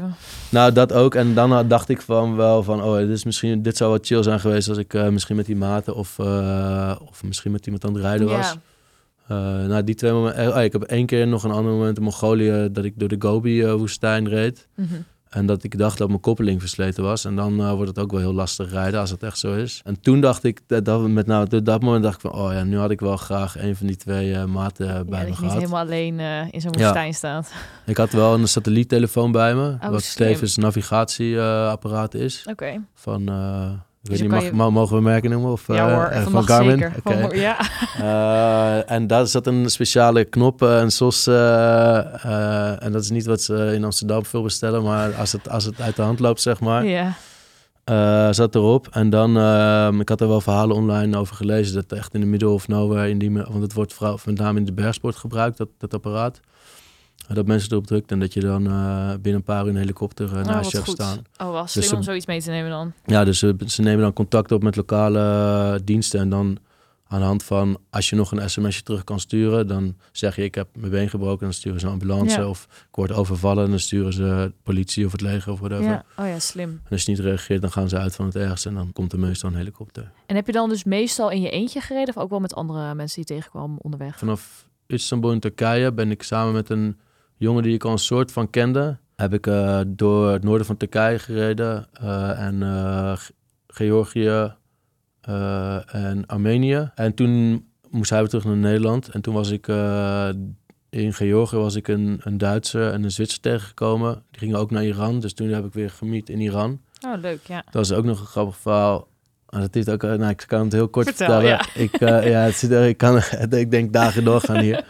Speaker 2: Nou, dat ook. En dan had- dacht ik van wel van, oh, dit, is misschien, dit zou wat chill zijn geweest als ik eh, misschien met die maten of, eh, of misschien met iemand aan het rijden was.
Speaker 1: Ja.
Speaker 2: Nou, die twee momenten. Oh, ik heb één keer nog een ander moment in Mongolië dat ik door de Gobi-woestijn reed.
Speaker 1: Mhm.
Speaker 2: En dat ik dacht dat mijn koppeling versleten was. En dan eh, wordt het ook wel heel lastig rijden als het echt zo is. En toen dacht ik, dat, dat, met nou, op dat moment dacht ik van, oh ja, nu had ik wel graag een van die twee eh, maten eh,
Speaker 1: Ja,
Speaker 2: bij
Speaker 1: dat
Speaker 2: me
Speaker 1: je niet
Speaker 2: gehad.
Speaker 1: helemaal alleen in zo'n
Speaker 2: Ja.
Speaker 1: woestijn staat.
Speaker 2: Ik had wel een satelliettelefoon bij me,
Speaker 1: Oh,
Speaker 2: wat
Speaker 1: slim.
Speaker 2: tevens navigatieapparaat is.
Speaker 1: Oké.
Speaker 2: Van, ik
Speaker 1: Dus
Speaker 2: weet
Speaker 1: dan
Speaker 2: niet,
Speaker 1: kan
Speaker 2: mag,
Speaker 1: je-
Speaker 2: mo- mogen we merken noemen? Of,
Speaker 1: ja
Speaker 2: eh,
Speaker 1: hoor,
Speaker 2: eh,
Speaker 1: van
Speaker 2: Garmin?
Speaker 1: zeker.
Speaker 2: Oké.
Speaker 1: Van- ja.
Speaker 2: Eh, en daar zat een speciale knop, eh, een SOS. en dat is niet wat ze in Amsterdam veel bestellen, maar als het, als het uit de hand loopt, zeg maar,
Speaker 1: ja.
Speaker 2: zat erop. En dan, ehm, ik had er wel verhalen online over gelezen, dat echt in de middle of nowhere, in die, want het wordt vooral met name in de bergsport gebruikt, dat, dat apparaat. Eh, Dat mensen erop drukt en dat je dan eh, binnen een paar uur een helikopter uh,
Speaker 1: Oh,
Speaker 2: naast
Speaker 1: wat
Speaker 2: je hebt
Speaker 1: goed.
Speaker 2: staan.
Speaker 1: Oh, slim
Speaker 2: Dus ze-
Speaker 1: om zoiets mee te nemen dan.
Speaker 2: Ja, dus ze, ze nemen dan contact op met lokale eh, diensten. En dan aan de hand van, als je nog een sms'je terug kan sturen, dan zeg je ik heb mijn been gebroken. Dan sturen ze een ambulance.
Speaker 1: Ja.
Speaker 2: Of ik word overvallen. Dan sturen ze politie of het leger of whatever.
Speaker 1: Ja. Oh ja, slim.
Speaker 2: En als je niet reageert, dan gaan ze uit van het ergste. En dan komt er meestal een helikopter.
Speaker 1: En heb je dan dus meestal in je eentje gereden of ook wel met andere mensen die je tegenkwam onderweg?
Speaker 2: Vanaf Istanbul in Turkije ben ik samen met een jongen die ik al een soort van kende. Heb ik eh, door het noorden van Turkije gereden. eh, en eh, Ge- Georgië en Armenië. En toen moest hij weer terug naar Nederland. En toen was ik in Georgië was ik een, een Duitser en een Zwitser tegengekomen. Die gingen ook naar Iran. Dus toen heb ik weer gemiet in Iran.
Speaker 1: Oh, leuk, ja.
Speaker 2: Dat was ook nog een grappig verhaal. Maar dat heeft ook, nou, ik kan het heel kort
Speaker 1: Vertel,
Speaker 2: vertellen.
Speaker 1: ja.
Speaker 2: Ik, ja, het zit er, ik kan, ik denk dagen doorgaan hier.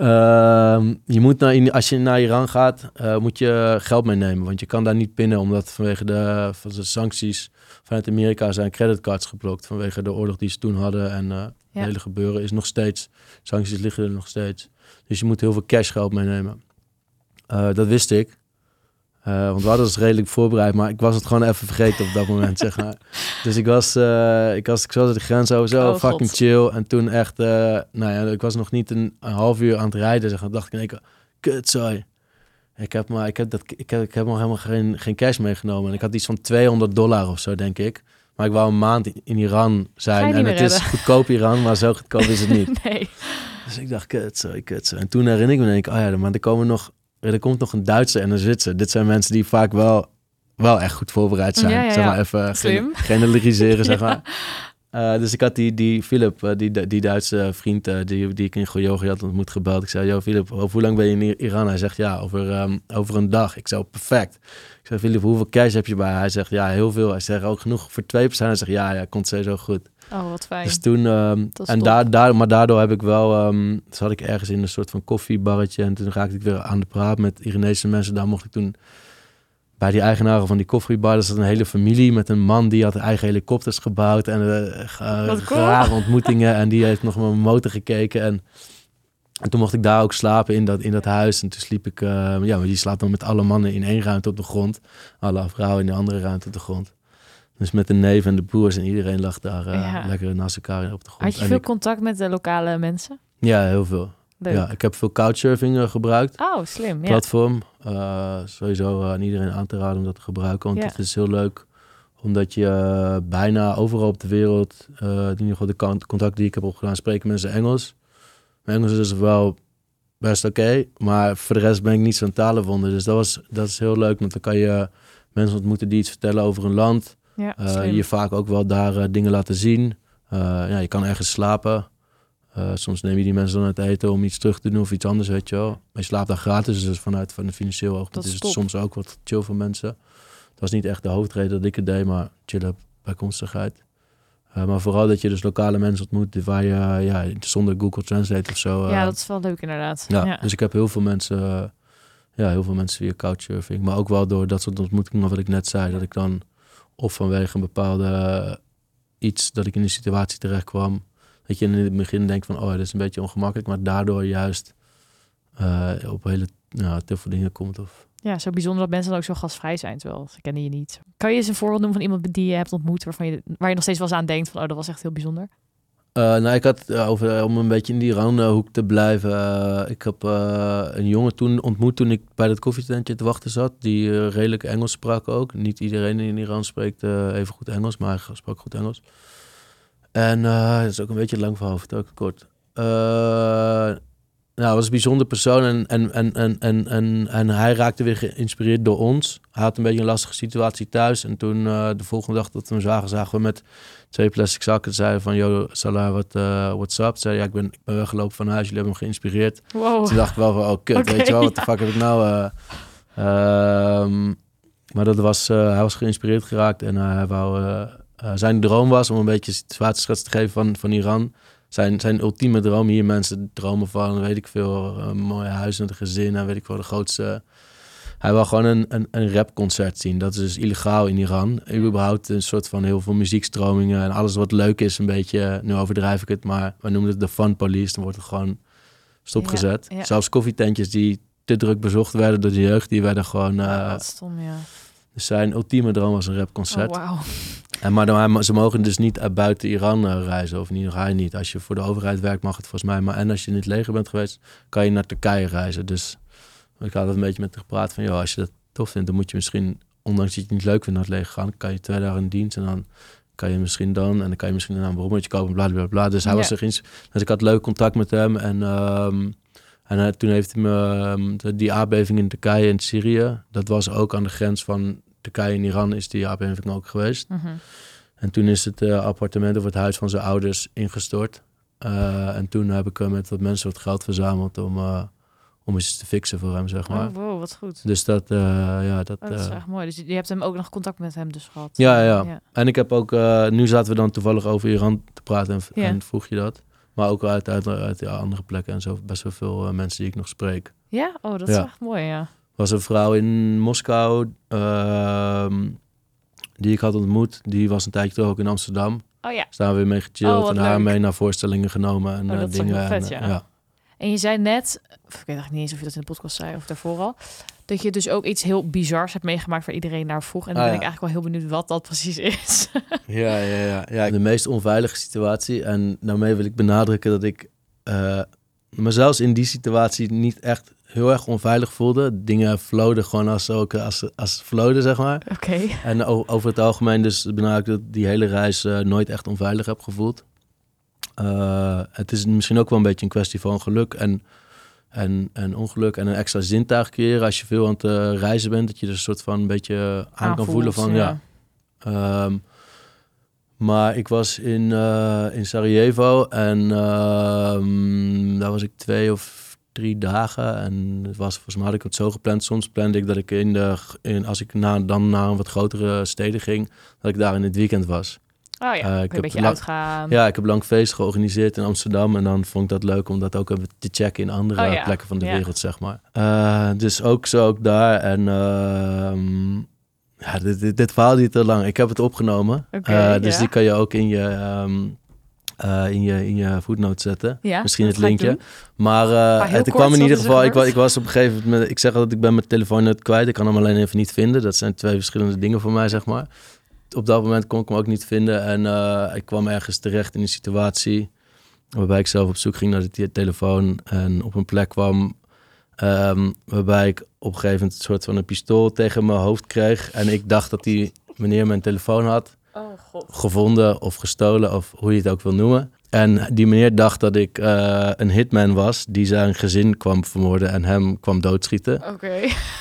Speaker 2: Ehm, je moet naar, als je naar Iran gaat, eh, moet je geld meenemen. Want je kan daar niet pinnen, omdat vanwege de, van de sancties vanuit Amerika zijn creditcards geblokt. Vanwege de oorlog die ze toen hadden. En eh, het hele gebeuren is nog steeds, sancties liggen er nog steeds. Dus je moet heel veel cashgeld meenemen. Eh, dat wist ik. Eh, want we hadden ons redelijk voorbereid, maar ik was het gewoon even vergeten op dat moment, zeg maar. Dus ik was, eh, ik was, ik zat de grens over zo,
Speaker 1: Oh,
Speaker 2: fucking
Speaker 1: God.
Speaker 2: chill. En toen echt, eh, nou ja, ik was nog niet een, een half uur aan het rijden, zeg maar. dacht ik in één keer. Ik heb, maar, ik heb, dat, ik heb, ik heb nog helemaal geen, geen cash meegenomen. En ik had iets van 200 dollar of zo, denk ik. Maar ik wou een maand in, Iran zijn. En het is goedkoop Iran, maar zo goedkoop is het niet.
Speaker 1: Nee.
Speaker 2: Dus ik dacht, kut, sorry, kut. sorry. En toen herinner ik me, denk ik, oh ja, maar er komen nog, er komt nog een Duitser en een Zwitser. Dit zijn mensen die vaak wel, wel echt goed voorbereid zijn.
Speaker 1: Ja, ja,
Speaker 2: Zeg maar even
Speaker 1: Slim.
Speaker 2: gen- generaliseren, zeg maar. Eh, dus ik had die, die Philip, eh, die, die Duitse vriend eh, die, die ik in Goyogi had ontmoet gebeld. Ik zei, yo Philip, over hoe lang ben je in Iran? Hij zegt, ja, over, ehm, over een dag. Ik zei, perfect. Ik zei, Philip, hoeveel cash heb je bij? Hij zegt, ja, heel veel. Hij zegt, ook genoeg voor twee personen? Hij zegt, ja, ja, komt sowieso goed.
Speaker 1: Oh, wat fijn.
Speaker 2: Dus toen, ehm, en daar, daar, maar daardoor heb ik wel, ehm zat ik ergens in een soort van koffiebarretje en toen raakte ik weer aan de praat met Iranese mensen. Daar mocht ik toen bij die eigenaren van die koffiebar, dat zat een hele familie met een man die had eigen helikopters gebouwd en uh,
Speaker 1: Wat cool.
Speaker 2: rare ontmoetingen en die heeft nog met mijn motor gekeken en, en toen mocht ik daar ook slapen in dat, in dat huis en toen sliep ik, eh, ja, maar die slaapt dan met alle mannen in één ruimte op de grond, alle vrouwen in de andere ruimte op de grond. Dus met de neef en de broers en iedereen lag daar eh,
Speaker 1: Ja.
Speaker 2: lekker naast elkaar op de grond.
Speaker 1: Had je
Speaker 2: En
Speaker 1: veel
Speaker 2: ik-
Speaker 1: contact met de lokale mensen?
Speaker 2: ja, heel veel.
Speaker 1: Leuk.
Speaker 2: Ja, ik heb veel couchsurfing eh, gebruikt.
Speaker 1: Oh, slim. Ja.
Speaker 2: Platform. Eh, sowieso aan iedereen aan te raden om dat te gebruiken. Want
Speaker 1: Ja.
Speaker 2: het is heel leuk. Omdat je bijna overal op de wereld, in ieder geval de contacten die ik heb opgedaan, spreken mensen Engels. Mijn Engels is wel best oké. maar voor de rest ben ik niet zo'n talenwonder. Dus dat, was, dat is heel leuk. Want dan kan je mensen ontmoeten die iets vertellen over een land.
Speaker 1: Ja,
Speaker 2: Eh, je vaak ook wel daar eh, dingen laten zien. Eh, ja, je kan ergens slapen. Soms neem je die mensen dan uit eten om iets terug te doen of iets anders, weet je wel. Maar je slaapt daar gratis, dus vanuit van een financieel oogpunt
Speaker 1: Dat is
Speaker 2: het soms ook wat chill voor mensen. Dat was niet echt de hoofdreden dat ik het deed, maar chillen bijkomstigheid. Eh, maar vooral dat je dus lokale mensen ontmoet waar je ja, zonder Google Translate of zo.
Speaker 1: ja, dat is wel leuk inderdaad.
Speaker 2: ja,
Speaker 1: Ja.
Speaker 2: dus ik heb heel veel mensen, ja, heel veel mensen via couchsurfing. Maar ook wel door dat soort ontmoetingen wat ik net zei. Dat ik dan of vanwege een bepaalde eh, iets dat ik in een situatie terecht kwam. Dat je in het begin denkt van, oh, dat is een beetje ongemakkelijk. Maar daardoor juist eh, op hele ja, toffe dingen komt. Of,
Speaker 1: Ja, zo bijzonder dat mensen dan ook zo gastvrij zijn, terwijl ze kennen je niet. Kan je eens een voorbeeld noemen van iemand die je hebt ontmoet, waarvan je, waar je nog steeds wel eens aan denkt van, oh, dat was echt heel bijzonder?
Speaker 2: Eh, nou, ik had eh, over, om een beetje in die Iran-hoek te blijven. eh, ik heb eh, een jongen toen ontmoet toen ik bij dat koffietentje te wachten zat. Die eh, redelijk Engels sprak ook. Niet iedereen in Iran spreekt eh, even goed Engels, maar hij sprak goed Engels. En eh, dat is ook een beetje lang verhaal, vertel ik het kort. Nou, was een bijzonder persoon en, en, en, en, en, en, en hij raakte weer geïnspireerd door ons. Hij had een beetje een lastige situatie thuis. En toen eh, de volgende dag dat we hem zagen, zagen we met twee plastic zakken. Zeiden van, yo, Salah, wat, eh what's up? Zei, ja, ik ben, ik ben weggelopen van huis, jullie hebben hem geïnspireerd.
Speaker 1: Wow.
Speaker 2: Toen dacht ik wel van, oh kut, weet je wel, wat de
Speaker 1: ja.
Speaker 2: fuck heb ik nou... eh, ehm, maar dat was, hij was geïnspireerd geraakt en hij wou... zijn droom was om een beetje situatieschets te geven van, van Iran. Zijn, zijn ultieme droom, hier mensen dromen van, weet ik veel, een mooi huis en een gezin en weet ik veel, de grootste... Hij wil gewoon een, een, een rapconcert zien. Dat is dus illegaal in Iran. Überhaupt een soort van heel veel muziekstromingen en alles wat leuk is, een beetje, nu overdrijf ik het, maar we noemen het de fun police. Dan wordt het gewoon stopgezet.
Speaker 1: Ja, ja.
Speaker 2: Zelfs koffietentjes die te druk bezocht werden door de jeugd, die werden gewoon...
Speaker 1: Ja,
Speaker 2: eh,
Speaker 1: wat stom, ja.
Speaker 2: dus zijn ultieme droom was een
Speaker 1: Oh,
Speaker 2: rapconcert. En maar dan, ze mogen dus niet uit buiten Iran eh, reizen, of niet, hij niet. Als je voor de overheid werkt, mag het volgens mij. Maar en als je in het leger bent geweest, kan je naar Turkije reizen. Dus ik had een beetje met hem gepraat van, joh, als je dat tof vindt, dan moet je misschien, ondanks dat je het niet leuk vindt naar het leger gaan, kan je twee dagen in dienst en dan kan je misschien dan, en dan kan je misschien een beroemetje kopen, bla bla bla. Dus hij
Speaker 1: Ja.
Speaker 2: was er eens. Dus ik had leuk contact met hem en, ehm, en hij- toen heeft hij me ehm, die aardbeving in Turkije en Syrië, dat was ook aan de grens van Turkije en Iran, is die aardbeving ook geweest.
Speaker 1: Mhm.
Speaker 2: En toen is het eh, appartement of het huis van zijn ouders ingestort. Eh, en toen heb ik eh, met wat mensen wat geld verzameld om, om iets te fixen voor hem, zeg maar.
Speaker 1: Oh, wow, wat goed.
Speaker 2: Dus dat, ja, dat...
Speaker 1: Oh, dat is echt mooi. Dus je hebt hem ook nog contact met hem dus gehad.
Speaker 2: Ja, ja. En ik heb ook, nu zaten we dan toevallig over Iran te praten en,
Speaker 1: Ja.
Speaker 2: en vroeg je dat. Maar ook uit, uit, uit ja, andere plekken en zo. Best wel veel mensen die ik nog spreek.
Speaker 1: Ja? Oh, dat is echt mooi, ja.
Speaker 2: Was een vrouw in Moskou ehm, die ik had ontmoet. Die was een tijdje terug ook in Amsterdam.
Speaker 1: Oh ja.
Speaker 2: Dus hebben we mee gechilled
Speaker 1: Oh,
Speaker 2: en haar mee naar voorstellingen genomen en
Speaker 1: Oh,
Speaker 2: eh,
Speaker 1: dat is ook
Speaker 2: dingen.
Speaker 1: vet,
Speaker 2: en,
Speaker 1: ja.
Speaker 2: eh, ja.
Speaker 1: En je zei net, of ik weet eigenlijk niet eens of je dat in de podcast zei of daarvoor al, dat je dus ook iets heel bizars hebt meegemaakt waar iedereen naar vroeg. En dan
Speaker 2: Ah,
Speaker 1: ben
Speaker 2: ja.
Speaker 1: ik eigenlijk wel heel benieuwd wat dat precies is.
Speaker 2: Ja, ja, ja, ja. De meest onveilige situatie. En daarmee wil ik benadrukken dat ik eh me zelfs in die situatie niet echt heel erg onveilig voelde. Dingen floden gewoon als, ook, als, als floden, zeg maar.
Speaker 1: Oké.
Speaker 2: En over het algemeen dus benadruk dat ik die hele reis eh, nooit echt onveilig heb gevoeld. Eh, het is misschien ook wel een beetje een kwestie van geluk en, en, en ongeluk en een extra zintuig creëren als je veel aan het eh, reizen bent. Dat je er een soort van een beetje aan kan voelen van ja. Ehm, Maar ik was in, in Sarajevo en ehm, daar was ik twee of drie dagen. En het was, volgens mij had ik het zo gepland. Soms plande ik dat ik in de, in, als ik na, dan naar een wat grotere steden ging, dat ik daar in het weekend was.
Speaker 1: Oh ja,
Speaker 2: Eh, ik
Speaker 1: een
Speaker 2: heb
Speaker 1: beetje
Speaker 2: lang-
Speaker 1: uitgaan.
Speaker 2: Ja, ik heb lang feest georganiseerd in Amsterdam. En dan vond ik dat leuk om dat ook even te checken in andere
Speaker 1: Oh ja,
Speaker 2: plekken van de
Speaker 1: ja.
Speaker 2: wereld, zeg maar. Eh, dus ook zo ook daar. En ehm, ja, dit, dit, dit verhaal duurt te lang. Ik heb het opgenomen.
Speaker 1: Oké,
Speaker 2: Eh, dus die kan je ook in je, ehm eh, in je, in je voetnoot zetten.
Speaker 1: Ja,
Speaker 2: Misschien
Speaker 1: dat
Speaker 2: het linkje. Maar,
Speaker 1: heel
Speaker 2: het kwam in ieder
Speaker 1: er
Speaker 2: geval. Ik, ik was op een gegeven moment. Ik zeg altijd, ik ben mijn telefoon net kwijt. Ik kan hem alleen even niet vinden. Dat zijn twee verschillende dingen voor mij, zeg maar. Op dat moment kon ik hem ook niet vinden. En eh, ik kwam ergens terecht in een situatie. waarbij ik zelf op zoek ging naar de te- telefoon. En op een plek kwam. ehm, waarbij ik op een gegeven moment een soort van een pistool tegen mijn hoofd kreeg. En ik dacht dat die meneer mijn telefoon had
Speaker 1: Oh god.
Speaker 2: gevonden of gestolen of hoe je het ook wil noemen. En die meneer dacht dat ik eh, een hitman was die zijn gezin kwam vermoorden en hem kwam doodschieten.
Speaker 1: Oké.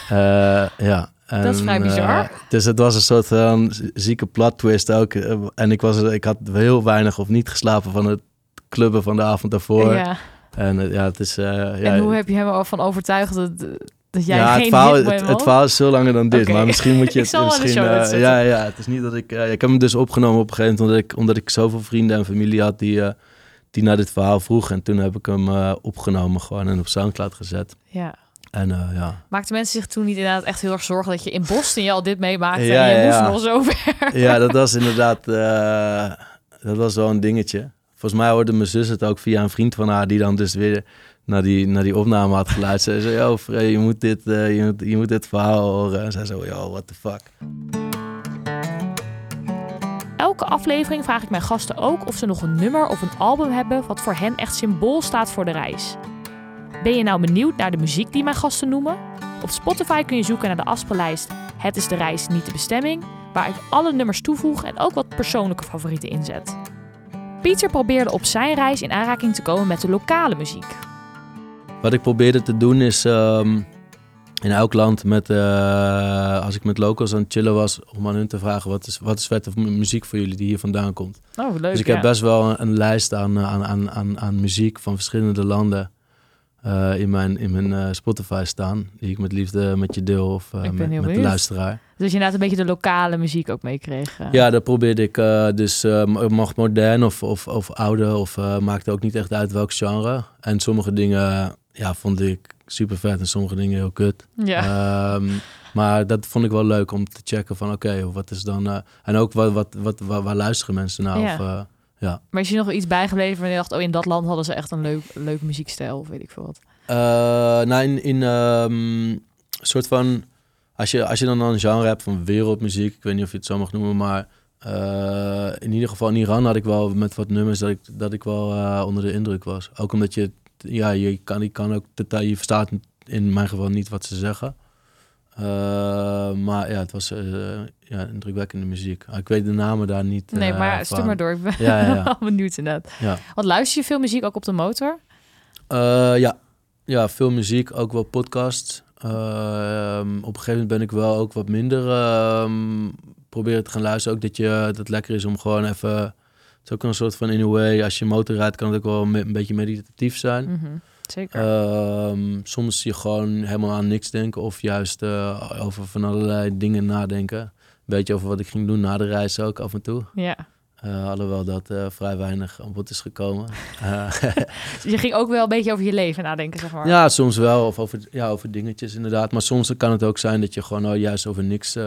Speaker 2: Eh, ja. En,
Speaker 1: Dat is vrij bizar.
Speaker 2: eh, dus het was een soort van zieke plot twist ook. En ik, was, ik had heel weinig of niet geslapen van het clubben van de avond daarvoor.
Speaker 1: Ja.
Speaker 2: En ja, het is... ja,
Speaker 1: En hoe heb je hem ervan overtuigd dat, dat jij
Speaker 2: ja,
Speaker 1: geen
Speaker 2: het verhaal, het, verhaal is veel langer dan dit. Maar misschien moet je
Speaker 1: Ik
Speaker 2: het misschien.
Speaker 1: zetten.
Speaker 2: ja, ja, het is niet dat ik. eh, ik heb hem dus opgenomen op een gegeven moment omdat ik, omdat ik zoveel vrienden en familie had die, eh, die naar dit verhaal vroegen. En toen heb ik hem opgenomen gewoon en op Soundcloud gezet.
Speaker 1: Ja.
Speaker 2: En ja.
Speaker 1: Maakten mensen zich toen niet inderdaad echt heel erg zorgen dat je in Boston je al dit meemaakte
Speaker 2: Ja,
Speaker 1: en je
Speaker 2: ja,
Speaker 1: moest
Speaker 2: ja.
Speaker 1: nog zo ver?
Speaker 2: ja, dat was inderdaad. dat was wel een dingetje. Volgens mij hoorde mijn zus het ook via een vriend van haar die dan dus weer naar die, die opname had geluisterd. Ze zei, yo Frey, je moet dit, moet, je moet dit verhaal horen. En zij zo, yo, what the fuck.
Speaker 1: Elke aflevering vraag ik mijn gasten ook of ze nog een nummer of een album hebben wat voor hen echt symbool staat voor de reis. Ben je nou benieuwd naar de muziek die mijn gasten noemen? Op Spotify kun je zoeken naar de afspeellijst Het is de reis, niet de bestemming, waar ik alle nummers toevoeg en ook wat persoonlijke favorieten inzet. Pieter probeerde op zijn reis in aanraking te komen met de lokale muziek.
Speaker 2: Wat ik probeerde te doen is ehm, in elk land met, eh, als ik met locals aan het chillen was, om aan hun te vragen wat is, wat is vette mu- muziek voor jullie die hier vandaan komt.
Speaker 1: Oh, leuk.
Speaker 2: dus ik heb best wel een, een lijst aan, aan, aan, aan, aan muziek van verschillende landen eh, in mijn, in mijn eh, Spotify staan, die ik met liefde met je deel of met, met de luisteraar.
Speaker 1: Dus je inderdaad een beetje de lokale muziek ook meekreeg.
Speaker 2: Ja, dat probeerde ik dus eh, mag modern of, of, of oude of maakte ook niet echt uit welk genre. En sommige dingen ja, vond ik super vet en sommige dingen heel kut.
Speaker 1: ja.
Speaker 2: Ehm, maar dat vond ik wel leuk om te checken van oké, wat is dan... eh, en ook wat, wat, wat, waar, waar luisteren mensen naar?
Speaker 1: Ja.
Speaker 2: Of, eh, ja.
Speaker 1: Maar is je nog iets bijgebleven en je dacht, oh, in dat land hadden ze echt een leuk, leuke muziekstijl of weet ik veel wat.
Speaker 2: Eh, nou, in, in ehm, soort van... Als je, als je dan een genre hebt van wereldmuziek, ik weet niet of je het zo mag noemen, maar in ieder geval in Iran had ik wel met wat nummers dat ik, dat ik wel onder de indruk was. Ook omdat je, ja, je kan, je kan ook totaal, je verstaat in mijn geval niet wat ze zeggen. Eh, maar ja, het was eh ja, indrukwekkende muziek. Ik weet de namen daar niet.
Speaker 1: Nee,
Speaker 2: eh,
Speaker 1: maar stuur maar door. Ik ben
Speaker 2: Ja, ja, ja.
Speaker 1: wel benieuwd inderdaad.
Speaker 2: Ja.
Speaker 1: Want luister je veel muziek ook op de motor?
Speaker 2: Ja. ja, veel muziek, ook wel podcasts. Ehm, op een gegeven moment ben ik wel ook wat minder ehm, proberen te gaan luisteren. Ook dat, je, dat het lekker is om gewoon even... Is ook een soort van in a way, als je motor rijdt kan het ook wel een beetje meditatief zijn.
Speaker 1: Mhm, Zeker.
Speaker 2: Ehm, soms je gewoon helemaal aan niks denken of juist eh, over van allerlei dingen nadenken. Een beetje over wat ik ging doen na de reis ook af en toe.
Speaker 1: ja.
Speaker 2: Eh, alhoewel dat eh, vrij weinig aan bod is gekomen. Eh,
Speaker 1: Dus je ging ook wel een beetje over je leven nadenken, zeg maar.
Speaker 2: Ja, soms wel. Of over, ja, over dingetjes inderdaad. Maar soms kan het ook zijn dat je gewoon oh, juist over niks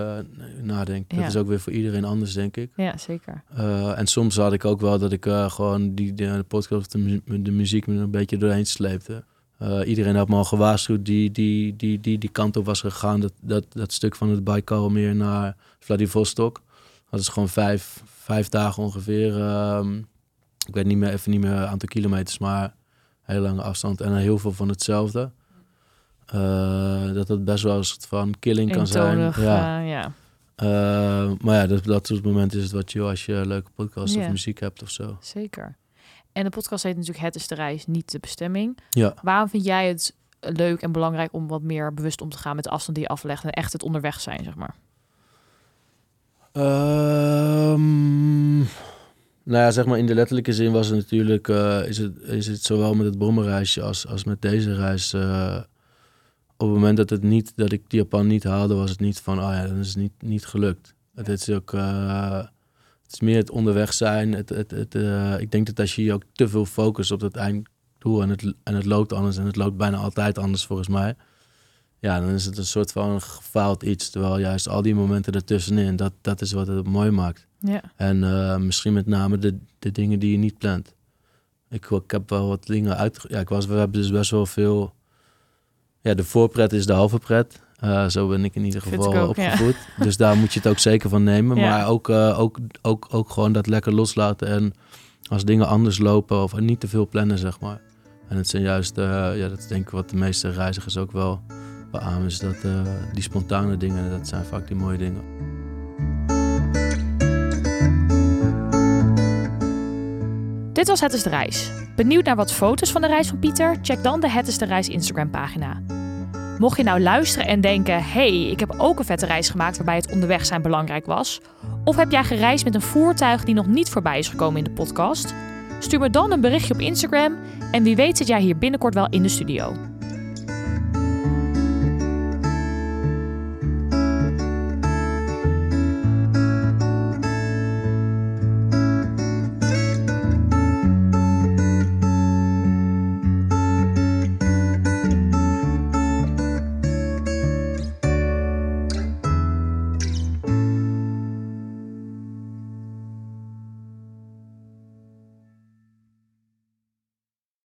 Speaker 2: nadenkt.
Speaker 1: Ja.
Speaker 2: Dat is ook weer voor iedereen anders, denk ik.
Speaker 1: Ja, zeker.
Speaker 2: En soms had ik ook wel dat ik gewoon die, de, de podcast of de, mu- de muziek me een beetje doorheen sleepte. Iedereen had me al gewaarschuwd die die, die, die, die kant op was gegaan. Dat, dat, dat stuk van het Baikalmeer naar Vladivostok. Dat is gewoon vijf, vijf dagen ongeveer. ehm, ik weet niet meer, even niet meer het aantal kilometers, maar een hele lange afstand. En heel veel van hetzelfde. Eh, dat het best wel een soort van killing kan zijn. Ja.
Speaker 1: eh, ja.
Speaker 2: Eh, maar ja, dat, dat soort momenten is het wat je als je een leuke podcast of muziek hebt of zo.
Speaker 1: Zeker. En de podcast heet natuurlijk Het is de reis, niet de bestemming.
Speaker 2: Ja.
Speaker 1: Waarom vind jij het leuk en belangrijk om wat meer bewust om te gaan met de afstand die je aflegt en echt het onderweg zijn, zeg maar?
Speaker 2: Ehm, Nou ja, zeg maar in de letterlijke zin was het natuurlijk, uh, is, het, is het zowel met het brommerreisje als, als met deze reis. Uh, op het moment dat, het niet, dat ik Japan niet haalde, was het niet van, oh ja, dan is het niet, niet gelukt. Het is ook, uh, het is meer het onderweg zijn. Het, het, het, ik denk dat als je je ook te veel focust op het einddoel en het, en het loopt anders, en het loopt bijna altijd anders volgens mij. Ja, dan is het een soort van gefaald iets. Terwijl juist al die momenten ertussenin, dat, dat is wat het mooi maakt.
Speaker 1: Ja.
Speaker 2: En uh, misschien met name de, de dingen die je niet plant. Ik, ik heb wel wat dingen uit. Ja, ik was, we hebben dus best wel veel. Ja, de voorpret is de halve pret. Uh, zo ben ik in ieder geval ook, opgevoed. Ja. Dus daar moet je het ook zeker van nemen. Ja. Maar ook, uh, ook, ook, ook gewoon dat lekker loslaten. En als dingen anders lopen of niet te veel plannen, zeg maar. En het zijn juist, ja, dat is denk ik wat de meeste reizigers ook wel beamen. Is dat die spontane dingen, dat zijn vaak die mooie dingen.
Speaker 1: Dit was Het is de Reis. Benieuwd naar wat foto's van de reis van Pieter? Check dan de Het is de Reis Instagram pagina. Mocht je nou luisteren en denken: hey, ik heb ook een vette reis gemaakt waarbij het onderweg zijn belangrijk was. Of heb jij gereisd met een voertuig die nog niet voorbij is gekomen in de podcast? Stuur me dan een berichtje op Instagram en wie weet zit jij hier binnenkort wel in de studio.